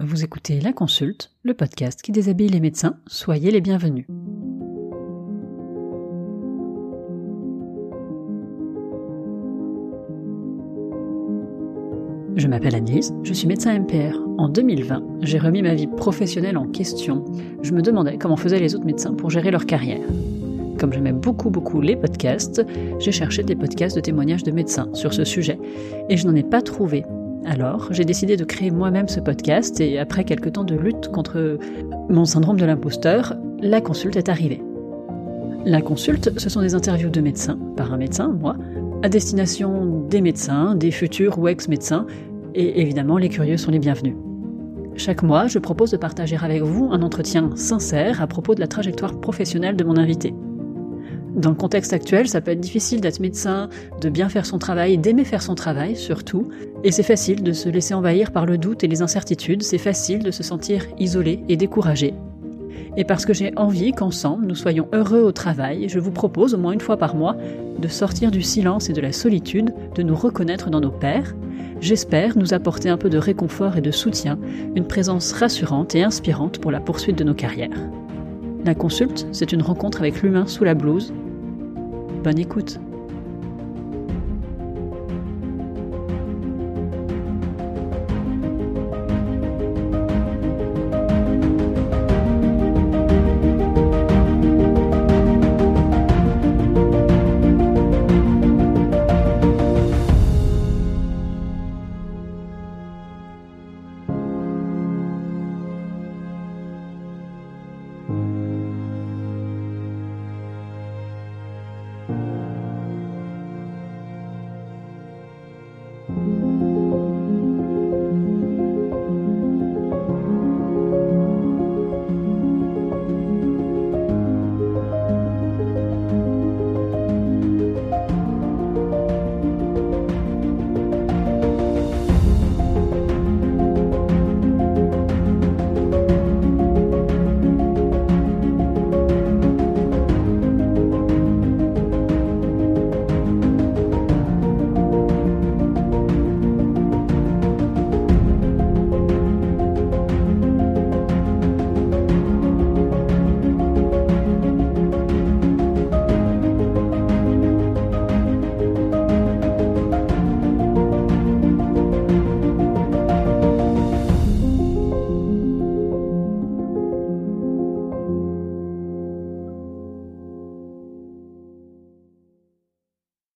Vous écoutez La Consulte, le podcast qui déshabille les médecins. Soyez les bienvenus. Je m'appelle Annelise, je suis médecin MPR. En 2020, j'ai remis ma vie professionnelle en question. Je me demandais comment faisaient les autres médecins pour gérer leur carrière. Comme j'aimais beaucoup beaucoup les podcasts, j'ai cherché des podcasts de témoignages de médecins sur ce sujet et je n'en ai pas trouvé alors, j'ai décidé de créer moi-même ce podcast et après quelques temps de lutte contre mon syndrome de l'imposteur, la consulte est arrivée. La consulte, ce sont des interviews de médecins, par un médecin, moi, à destination des médecins, des futurs ou ex-médecins, et évidemment les curieux sont les bienvenus. Chaque mois, je propose de partager avec vous un entretien sincère à propos de la trajectoire professionnelle de mon invité. Dans le contexte actuel, ça peut être difficile d'être médecin, de bien faire son travail, d'aimer faire son travail surtout, et c'est facile de se laisser envahir par le doute et les incertitudes, c'est facile de se sentir isolé et découragé. Et parce que j'ai envie qu'ensemble nous soyons heureux au travail, je vous propose au moins une fois par mois de sortir du silence et de la solitude, de nous reconnaître dans nos pairs. J'espère nous apporter un peu de réconfort et de soutien, une présence rassurante et inspirante pour la poursuite de nos carrières. La consulte, c'est une rencontre avec l'humain sous la blouse, Bonne écoute